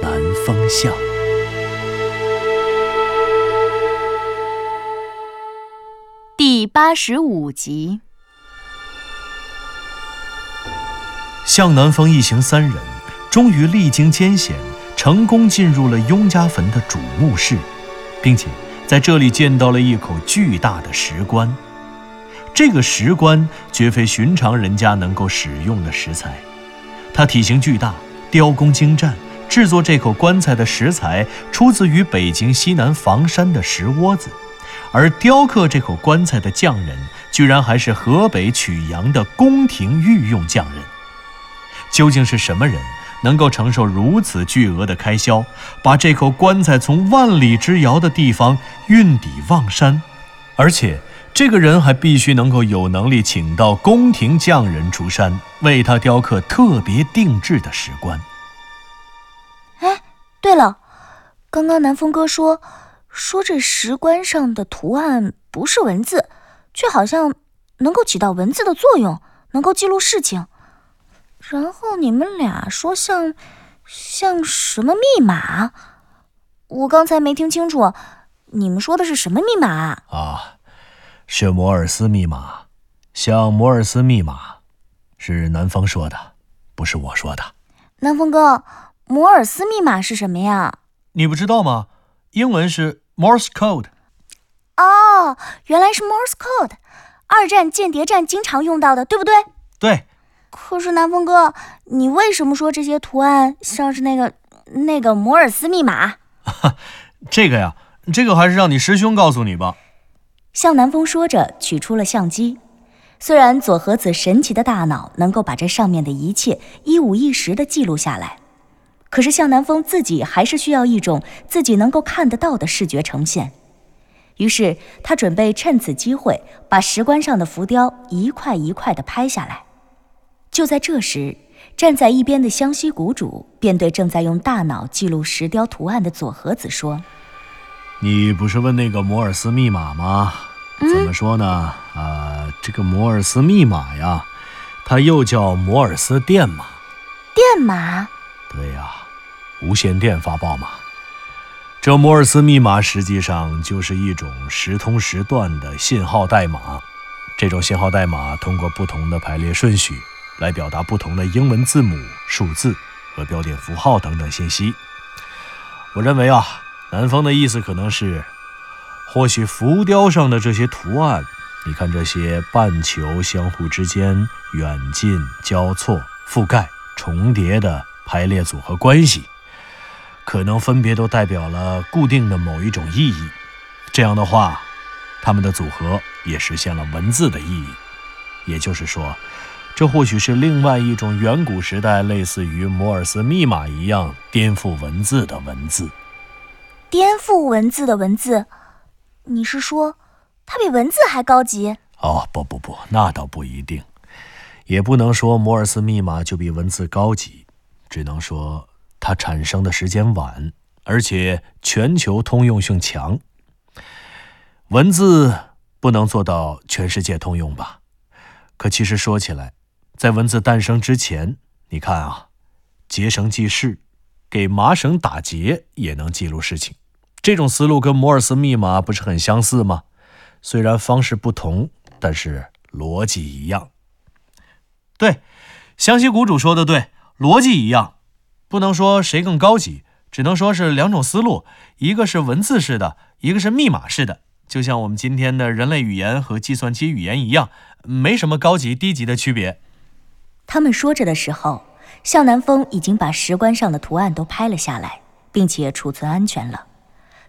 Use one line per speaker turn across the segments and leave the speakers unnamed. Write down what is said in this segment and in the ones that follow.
南风向》。
第八十五集，
向南风一行三人终于历经艰险，成功进入了雍家坟的主墓室，并且在这里见到了一口巨大的石棺。这个石棺绝非寻常人家能够使用的石材，它体型巨大，雕工精湛。制作这口棺材的石材出自于北京西南房山的石窝子，而雕刻这口棺材的匠人居然还是河北曲阳的宫廷御用匠人。究竟是什么人能够承受如此巨额的开销，把这口棺材从万里之遥的地方运抵望山？而且，这个人还必须能够有能力请到宫廷匠人出山，为他雕刻特别定制的石棺。
哎，对了，刚刚南风哥说说这石棺上的图案不是文字，却好像能够起到文字的作用，能够记录事情。然后你们俩说像像什么密码？我刚才没听清楚，你们说的是什么密码啊？
啊，是摩尔斯密码，像摩尔斯密码，是南方说的，不是我说的。
南风哥，摩尔斯密码是什么呀？
你不知道吗？英文是 Morse code。
哦，原来是 Morse code，二战间谍战经常用到的，对不对？
对，
可是南风哥，你为什么说这些图案像是那个那个摩尔斯密码？
这个呀，这个还是让你师兄告诉你吧。
向南风说着，取出了相机。虽然左和子神奇的大脑能够把这上面的一切一五一十的记录下来，可是向南风自己还是需要一种自己能够看得到的视觉呈现。于是他准备趁此机会把石棺上的浮雕一块一块的拍下来。就在这时，站在一边的湘西谷主便对正在用大脑记录石雕图案的左和子说
你不是问那个摩尔斯密码吗？怎么说呢？啊、这个摩尔斯密码呀，它又叫摩尔斯电码。：“
电码。
对呀，无线电发报嘛。这摩尔斯密码实际上就是一种时通时断的信号代码。这种信号代码通过不同的排列顺序来表达不同的英文字母、数字和标点符号等等信息。我认为啊，南方的意思可能是，或许浮雕上的这些图案，你看这些半球相互之间远近交错、覆盖、重叠的排列组合关系，可能分别都代表了固定的某一种意义。这样的话，它们的组合也实现了文字的意义。也就是说，这或许是另外一种远古时代类似于摩尔斯密码一样颠覆文字的文字。
颠覆文字的文字，你是说它比文字还高级？
哦，不不不，那倒不一定，也不能说摩尔斯密码就比文字高级，只能说它产生的时间晚，而且全球通用性强。文字不能做到全世界通用吧？可其实说起来，在文字诞生之前，你看啊，结绳记事，给麻绳打结也能记录事情，这种思路跟摩尔斯密码不是很相似吗？虽然方式不同，但是逻辑一样。对，湘西谷主说的对，逻辑一样，不能说谁更高级，只能说是两种思路，一个是文字式的，一个是密码式的。就像我们今天的人类语言和计算机语言一样，没什么高级低级的区别。
他们说着的时候，向南风已经把石棺上的图案都拍了下来，并且储存安全了。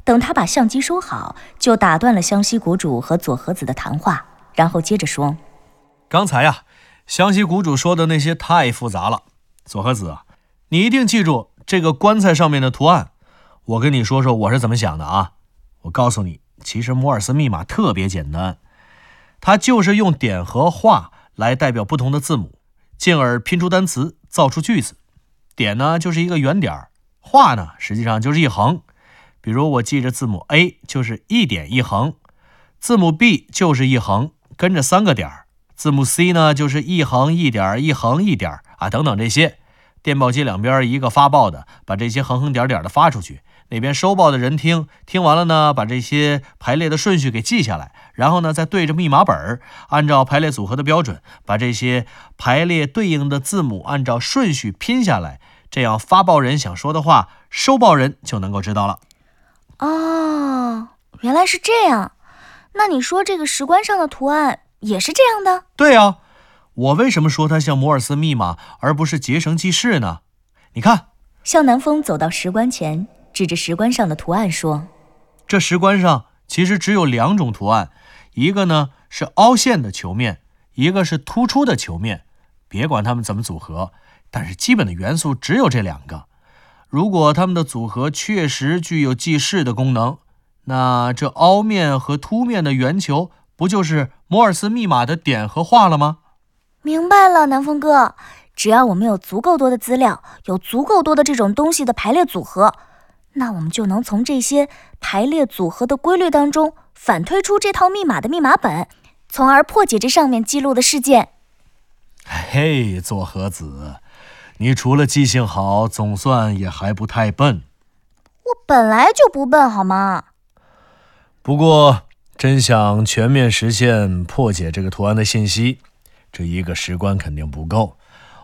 等他把相机收好，就打断了湘西谷主和左和子的谈话，然后接着说
刚才呀、湘西谷主说的那些太复杂了，左和子啊，你一定记住这个棺材上面的图案，我跟你说说我是怎么想的啊。我告诉你，其实摩尔斯密码特别简单，它就是用点和画来代表不同的字母，进而拼出单词，造出句子。点呢就是一个圆点儿，画呢实际上就是一横。比如我记着字母 A 就是一点一横，字母 B 就是一横，跟着三个点儿。字母 C 呢就是一横一点一横一点啊，等等这些。电报机两边一个发报的，把这些横横点点的发出去。那边收报的人听，听完了呢，把这些排列的顺序给记下来，然后呢，再对着密码本儿，按照排列组合的标准，把这些排列对应的字母按照顺序拼下来。这样发报人想说的话，收报人就能够知道了。
哦，原来是这样。那你说这个石棺上的图案也是这样的？
对呀。我为什么说它像摩尔斯密码而不是结绳记事呢？你看，
向南风走到石棺前。指着石棺上的图案说：“
这石棺上其实只有两种图案，一个呢是凹陷的球面，一个是突出的球面。别管它们怎么组合，但是基本的元素只有这两个。如果它们的组合确实具有记事的功能，那这凹面和凸面的圆球不就是摩尔斯密码的点和画了吗？”
明白了，南风哥。只要我们有足够多的资料，有足够多的这种东西的排列组合。那我们就能从这些排列组合的规律当中反推出这套密码的密码本，从而破解这上面记录的事件。
嘿，佐和子，你除了记性好，总算也还不太笨。
我本来就不笨，好吗？
不过，真想全面实现破解这个图案的信息，这一个石棺肯定不够。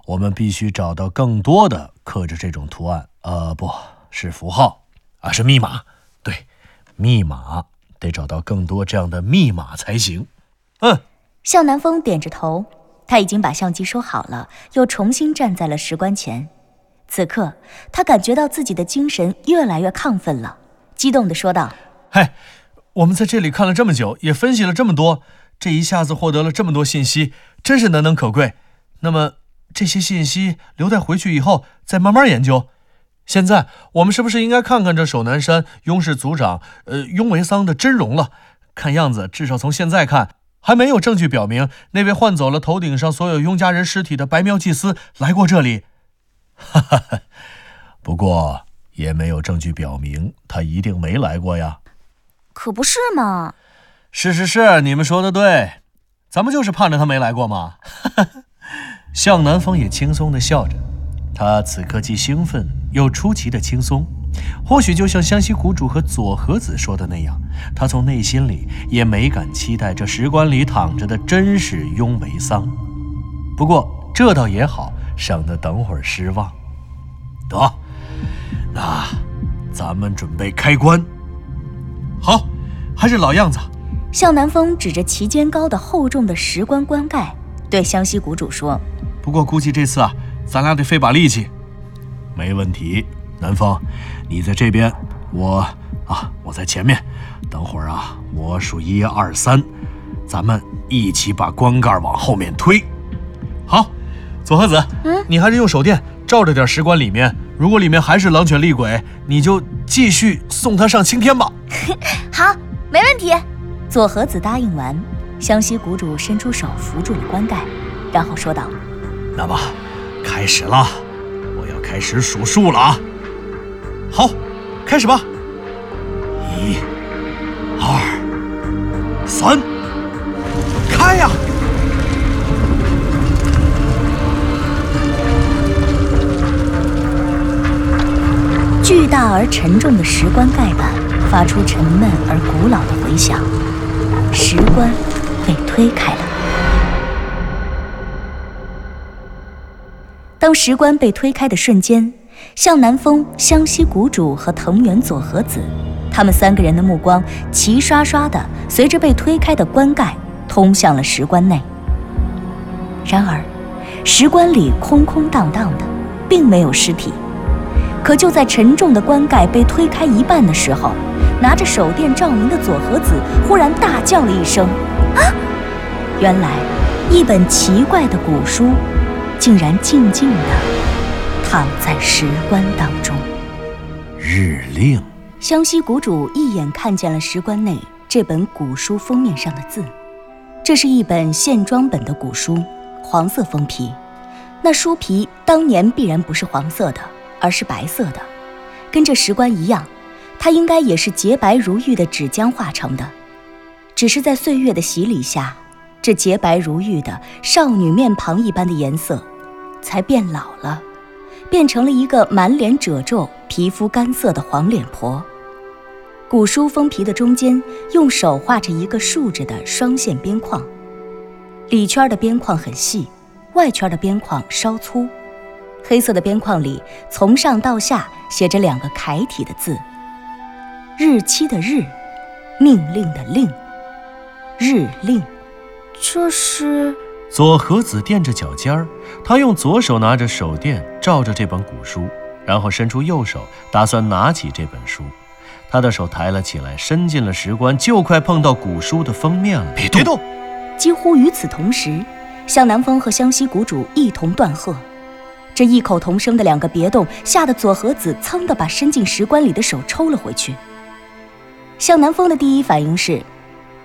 我们必须找到更多的刻着这种图案。呃，不。是符号，啊，是密码。对，密码得找到更多这样的密码才行。嗯，
向南风点着头，他已经把相机收好了，又重新站在了石棺前。此刻，他感觉到自己的精神越来越亢奋了，激动地说道：“
嗨，我们在这里看了这么久，也分析了这么多，这一下子获得了这么多信息，真是难能可贵。那么，这些信息留待回去以后再慢慢研究。”现在我们是不是应该看看这守南山雍氏族长，呃，雍维桑的真容了？看样子，至少从现在看，还没有证据表明那位换走了头顶上所有雍家人尸体的白苗祭司来过这里。哈哈，不过也没有证据表明他一定没来过呀。
可不是嘛？
是是是，你们说的对，咱们就是盼着他没来过嘛。哈哈，向南风也轻松地笑着。他此刻既兴奋又出奇的轻松，或许就像湘西谷主和左和子说的那样，他从内心里也没敢期待这石棺里躺着的真是雍维桑。不过这倒也好，省得等会儿失望。得，那咱们准备开棺。好，还是老样子。
向南风指着旗间高的厚重的石棺棺盖，对湘西谷主说：“
不过估计这次啊。”咱俩得费把力气，没问题。南风，你在这边，我啊，我在前面。等会儿啊，我数一二三，咱们一起把棺盖往后面推。好，左和子，嗯，你还是用手电照着点石棺里面。如果里面还是狼犬厉鬼，你就继续送他上青天吧。
好，没问题。左和子答应完，湘西谷主伸出手扶住了棺盖，然后说道：“
那么。”开始了，我要开始数数了啊！好，开始吧。一、二、三，开呀！
巨大而沉重的石棺盖板发出沉闷而古老的回响，石棺被推开了。当石棺被推开的瞬间，向南风、湘西谷主和藤原佐和子，他们三个人的目光齐刷刷的随着被推开的棺盖通向了石棺内。然而，石棺里空空荡荡的，并没有尸体。可就在沉重的棺盖被推开一半的时候，拿着手电照明的佐和子忽然大叫了一声：“啊！”原来，一本奇怪的古书。竟然静静的躺在石棺当中。
日令。
湘西谷主一眼看见了石棺内这本古书封面上的字，这是一本线装本的古书，黄色封皮。那书皮当年必然不是黄色的，而是白色的，跟这石棺一样，它应该也是洁白如玉的纸浆化成的，只是在岁月的洗礼下，这洁白如玉的少女面庞一般的颜色，才变老了，变成了一个满脸褶皱、皮肤干涩的黄脸婆。古书封皮的中间用手画着一个竖着的双线边框，里圈的边框很细，外圈的边框稍粗。黑色的边框里从上到下写着两个楷体的字：日期的日，命令的令，日令。
这是
左和子垫着脚尖儿，他用左手拿着手电照着这本古书，然后伸出右手，打算拿起这本书。他的手抬了起来，伸进了石棺，就快碰到古书的封面了。别动！
别动
几乎与此同时，向南风和湘西谷主一同断喝。这异口同声的两个别动，吓得左和子噌地把伸进石棺里的手抽了回去。向南风的第一反应是，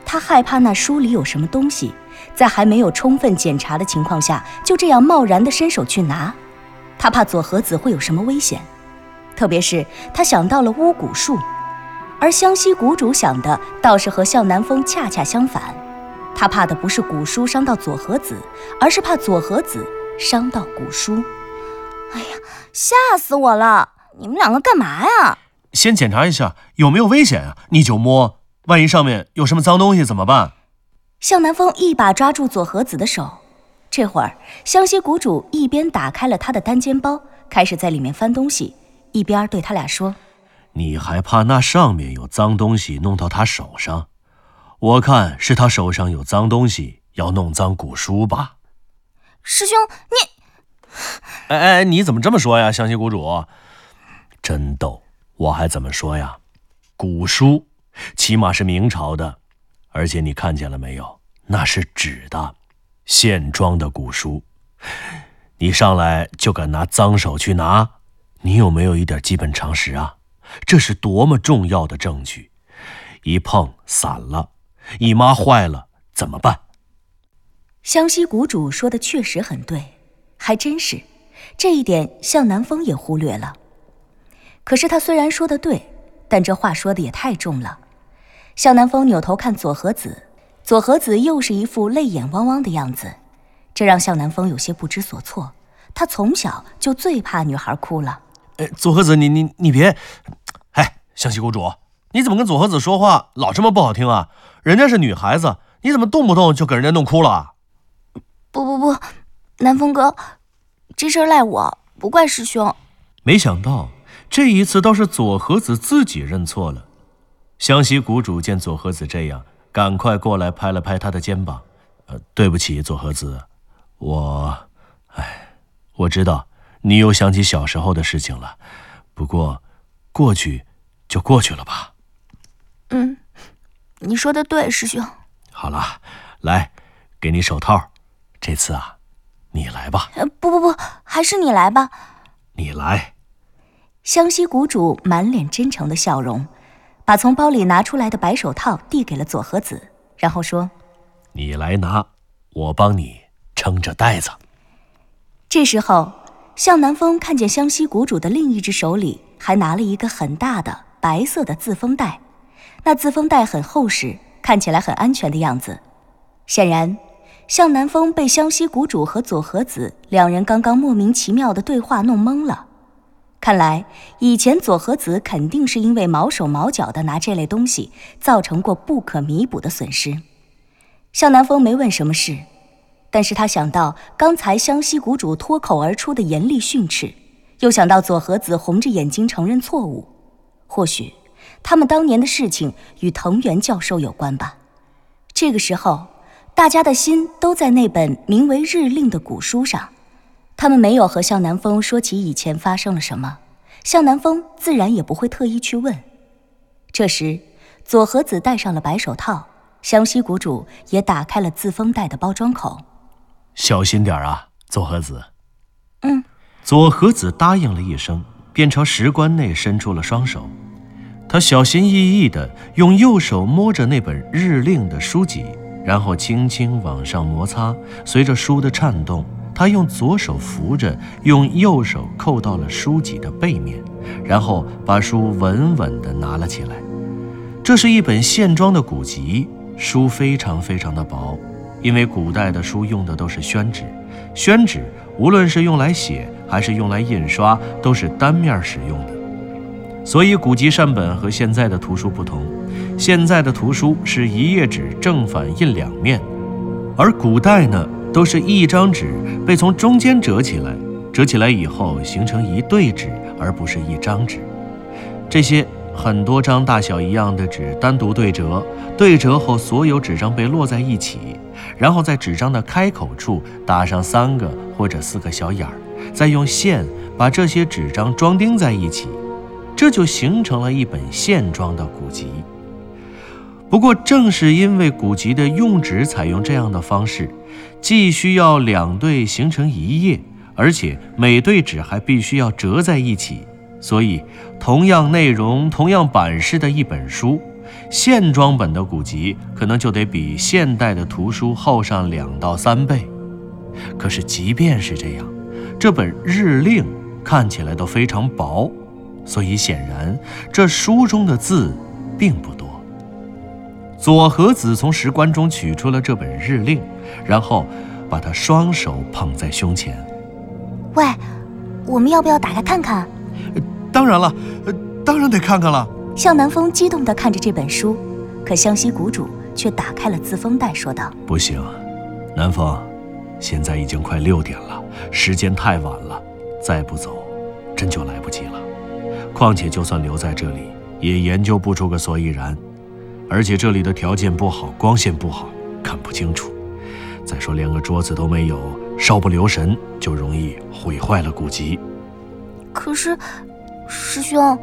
他害怕那书里有什么东西，在还没有充分检查的情况下，就这样贸然地伸手去拿。他怕左和子会有什么危险，特别是他想到了巫蛊术。而湘西谷主想的倒是和向南风恰恰相反，他怕的不是古书伤到左和子，而是怕左和子伤到古书。
哎呀，吓死我了！你们两个干嘛呀？
先检查一下有没有危险啊！你就摸，万一上面有什么脏东西怎么办？
向南风一把抓住左和子的手，这会儿湘西谷主一边打开了他的单肩包，开始在里面翻东西，一边对他俩说。
你还怕那上面有脏东西弄到他手上？我看是他手上有脏东西，要弄脏古书吧。
师兄，你……
哎哎，你怎么这么说呀，湘西谷主？真逗，我还怎么说呀？古书，起码是明朝的，而且你看见了没有？那是纸的，线装的古书。你上来就敢拿脏手去拿？你有没有一点基本常识啊？这是多么重要的证据！一碰散了，一抹坏了怎么办？
湘西谷主说的确实很对，还真是，这一点向南风也忽略了。可是他虽然说的对，但这话说的也太重了。向南风扭头看左和子，左和子又是一副泪眼汪汪的样子，这让向南风有些不知所措。他从小就最怕女孩哭了。
哎，左和子，你你你别。哎湘西公主，你怎么跟左和子说话老这么不好听啊？人家是女孩子，你怎么动不动就给人家弄哭了？
不不不，南风哥，这事赖我，不怪师兄。
没想到这一次倒是左和子自己认错了。湘西谷主见左和子这样，赶快过来拍了拍他的肩膀：“呃，对不起，左和子，我……哎，我知道你又想起小时候的事情了，不过过去……”就过去了吧。
嗯，你说的对，师兄。
好了，来，给你手套。这次啊，你来吧。
呃不不不，还是你来吧。
你来。
湘西谷主满脸真诚的笑容，把从包里拿出来的白手套递给了左和子，然后说：“
你来拿，我帮你撑着袋子。”
这时候，向南风看见湘西谷主的另一只手里还拿了一个很大的。白色的自封袋，那自封袋很厚实，看起来很安全的样子。显然，向南风被湘西谷主和左和子两人刚刚莫名其妙的对话弄懵了。看来，以前左和子肯定是因为毛手毛脚的拿这类东西，造成过不可弥补的损失。向南风没问什么事，但是他想到刚才湘西谷主脱口而出的严厉训斥，又想到左和子红着眼睛承认错误。或许，他们当年的事情与藤原教授有关吧。这个时候，大家的心都在那本名为《日令》的古书上。他们没有和向南风说起以前发生了什么，向南风自然也不会特意去问。这时，左和子戴上了白手套，湘西谷主也打开了自封袋的包装口。
小心点啊，左和子。
嗯。
左和子答应了一声，便朝石棺内伸出了双手。他小心翼翼地用右手摸着那本日令的书籍，然后轻轻往上摩擦。随着书的颤动，他用左手扶着，用右手扣到了书籍的背面，然后把书稳稳地拿了起来。这是一本线装的古籍，书非常非常的薄，因为古代的书用的都是宣纸，宣纸无论是用来写还是用来印刷，都是单面使用的。所以，古籍善本和现在的图书不同。现在的图书是一页纸正反印两面，而古代呢，都是一张纸被从中间折起来，折起来以后形成一对纸，而不是一张纸。这些很多张大小一样的纸单独对折，对折后所有纸张被摞在一起，然后在纸张的开口处打上三个或者四个小眼儿，再用线把这些纸张装订在一起。这就形成了一本线装的古籍。不过，正是因为古籍的用纸采用这样的方式，既需要两对形成一页，而且每对纸还必须要折在一起，所以同样内容、同样版式的一本书，线装本的古籍可能就得比现代的图书厚上两到三倍。可是，即便是这样，这本日令看起来都非常薄。所以显然，这书中的字并不多。左和子从石棺中取出了这本日令，然后把他双手捧在胸前。
喂，我们要不要打开看看？
当然了，当然得看看了。
向南风激动地看着这本书，可湘西谷主却打开了自封袋，说道：“
不行，南风，现在已经快六点了，时间太晚了，再不走，真就来不及了。”况且，就算留在这里，也研究不出个所以然。而且这里的条件不好，光线不好，看不清楚。再说，连个桌子都没有，稍不留神就容易毁坏了古籍。
可是，师兄，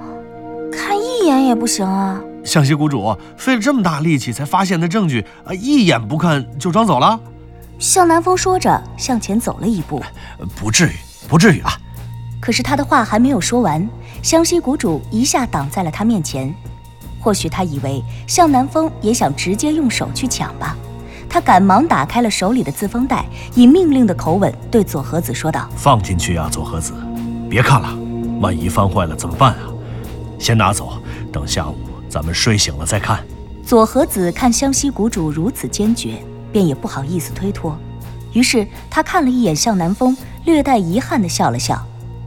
看一眼也不行啊！
湘西谷主费了这么大力气才发现的证据啊，一眼不看就装走了？
向南风说着，向前走了一步。
不至于，不至于啊！
可是他的话还没有说完。湘西谷主一下挡在了他面前，或许他以为向南风也想直接用手去抢吧。他赶忙打开了手里的自封袋，以命令的口吻对左和子说道：“
放进去啊，左和子，别看了，万一翻坏了怎么办啊？先拿走，等下午咱们睡醒了再看。”
左和子看湘西谷主如此坚决，便也不好意思推脱，于是他看了一眼向南风，略带遗憾地笑了笑。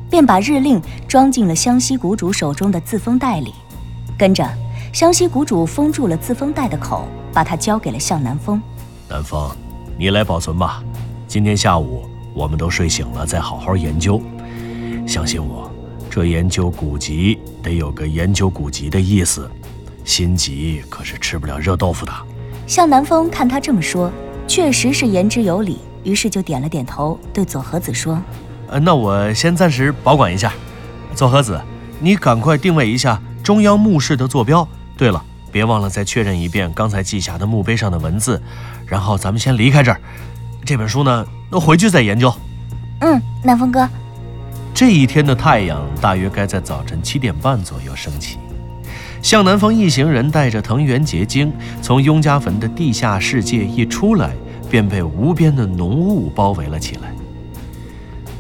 便把日令装进了湘西谷主手中的自封袋里，跟着湘西谷主封住了自封袋的口，把它交给了向南风。
南风，你来保存吧。今天下午我们都睡醒了，再好好研究。相信我，这研究古籍得有个研究古籍的意思，心急可是吃不了热豆腐的。
向南风看他这么说，确实是言之有理，于是就点了点头，对左和子说。
呃，那我先暂时保管一下。左和子，你赶快定位一下中央墓室的坐标。对了，别忘了再确认一遍刚才记下的墓碑上的文字。然后咱们先离开这儿。这本书呢，回去再研究。
嗯，南风哥。
这一天的太阳大约该在早晨七点半左右升起。向南风一行人带着藤原结晶从雍家坟的地下世界一出来，便被无边的浓雾包围了起来。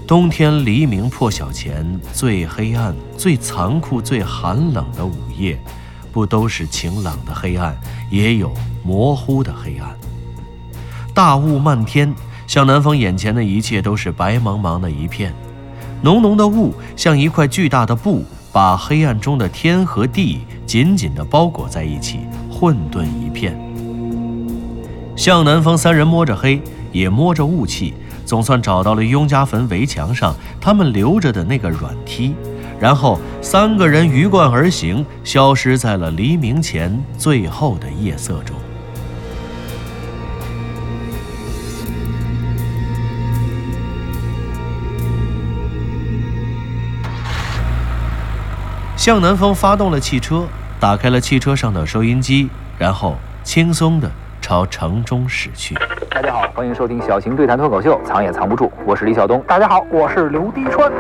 冬天黎明破晓前最黑暗、最残酷、最寒冷的午夜，不都是晴朗的黑暗，也有模糊的黑暗。大雾漫天，向南风眼前的一切都是白茫茫的一片，浓浓的雾像一块巨大的布，把黑暗中的天和地紧紧地包裹在一起，混沌一片。向南风三人摸着黑，也摸着雾气。总算找到了雍家坟围墙上他们留着的那个软梯，然后三个人鱼贯而行，消失在了黎明前最后的夜色中。向南风发动了汽车，打开了汽车上的收音机，然后轻松的。朝城中驶去。
大家好，欢迎收听小型对谈脱口秀，藏也藏不住。我是李晓东。大家好，我是刘滴川。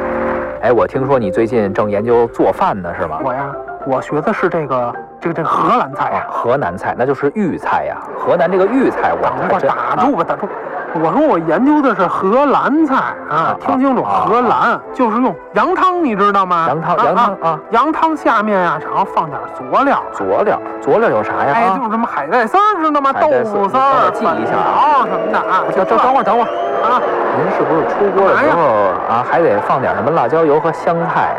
哎，我听说你最近正研究做饭呢，是吗？
我呀，我学的是这个这个这个荷兰菜呀，
河南菜，那就是豫菜呀。河南这个豫菜，我
等会儿打住吧，打住。我说我研究的是荷兰菜啊，听清楚，荷兰就是用羊汤，你知道吗？
羊汤，羊汤啊，
羊汤下面呀，然后放点佐料。
佐料，佐料有啥呀？
哎，就是什么海带丝儿，知道吗？豆腐丝儿，
记一下
啊什么的啊。
等等等会儿，等会儿啊，您是不是出锅的时候啊，还得放点什么辣椒油和香菜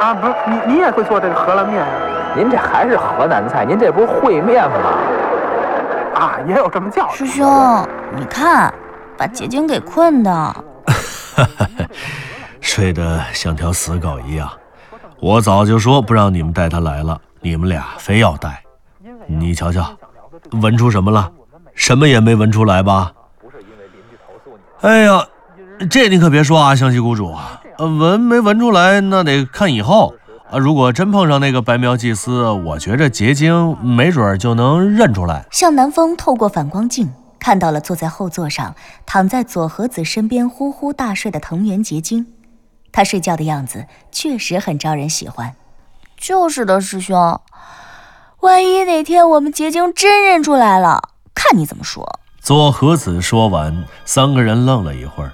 呀？
啊，不是，你你也会做这个荷兰面呀？
您这还是河南菜？您这不是烩面吗？
啊，也有这么叫的。
师兄，你看。把结晶给困的，
睡得像条死狗一样。我早就说不让你们带他来了，你们俩非要带。你瞧瞧，闻出什么了？什么也没闻出来吧？哎呀，这你可别说啊，湘西谷主，呃，闻没闻出来那得看以后啊。如果真碰上那个白苗祭司，我觉着结晶没准就能认出来。
向南风透过反光镜。看到了坐在后座上，躺在佐和子身边呼呼大睡的藤原结晶，他睡觉的样子确实很招人喜欢。
就是的，师兄，万一哪天我们结晶真认出来了，看你怎么说。
佐和子说完，三个人愣了一会儿。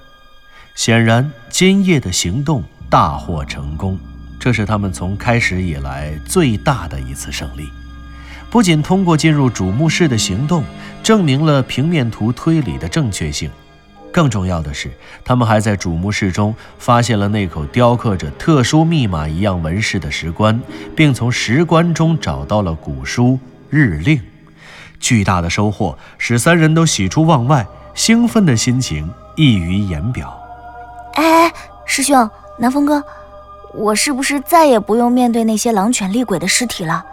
显然，今夜的行动大获成功，这是他们从开始以来最大的一次胜利。不仅通过进入主墓室的行动证明了平面图推理的正确性，更重要的是，他们还在主墓室中发现了那口雕刻着特殊密码一样纹饰的石棺，并从石棺中找到了古书日令。巨大的收获使三人都喜出望外，兴奋的心情溢于言表。
哎，师兄，南风哥，我是不是再也不用面对那些狼犬厉鬼的尸体了？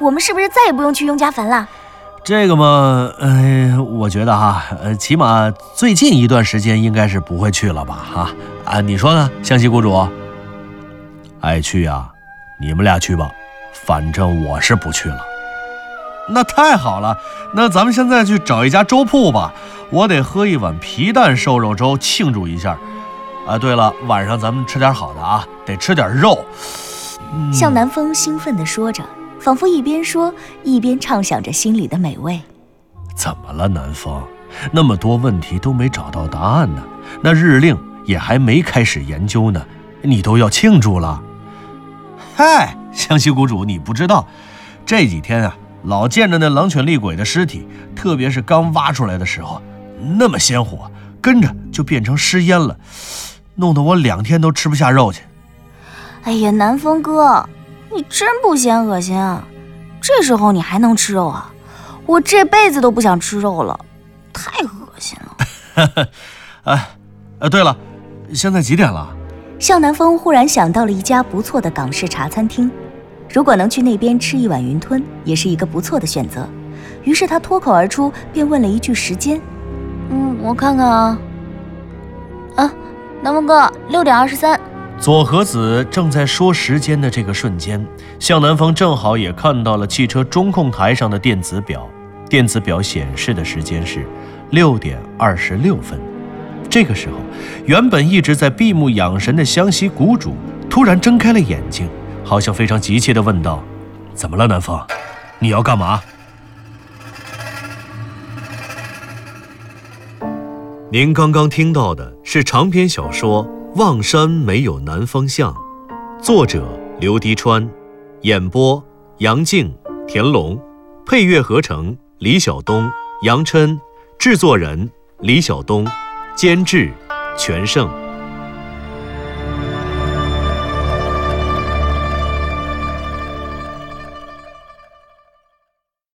我们是不是再也不用去雍家坟了？
这个嘛，呃，我觉得哈，呃，起码最近一段时间应该是不会去了吧？哈啊，你说呢，湘西谷主？爱去呀，你们俩去吧，反正我是不去了。那太好了，那咱们现在去找一家粥铺吧，我得喝一碗皮蛋瘦肉粥庆祝一下。啊，对了，晚上咱们吃点好的啊，得吃点肉。
向南风兴奋地说着。仿佛一边说一边畅想着心里的美味。
怎么了，南风？那么多问题都没找到答案呢？那日令也还没开始研究呢，你都要庆祝了？嗨，湘西谷主，你不知道，这几天啊，老见着那狼犬厉鬼的尸体，特别是刚挖出来的时候，那么鲜活，跟着就变成尸烟了，弄得我两天都吃不下肉去。
哎呀，南风哥。你真不嫌恶心啊？这时候你还能吃肉啊？我这辈子都不想吃肉了，太恶心了。
哎，呃，对了，现在几点了？
向南风忽然想到了一家不错的港式茶餐厅，如果能去那边吃一碗云吞，也是一个不错的选择。于是他脱口而出，便问了一句时间。
嗯，我看看啊，啊，南风哥，六点二十三。
左和子正在说时间的这个瞬间，向南风正好也看到了汽车中控台上的电子表，电子表显示的时间是六点二十六分。这个时候，原本一直在闭目养神的湘西谷主突然睁开了眼睛，好像非常急切地问道：“怎么了，南风？你要干嘛？”您刚刚听到的是长篇小说。望山没有南方向，作者刘迪川，演播杨静、田龙，配乐合成李晓东、杨琛，制作人李晓东，监制全胜。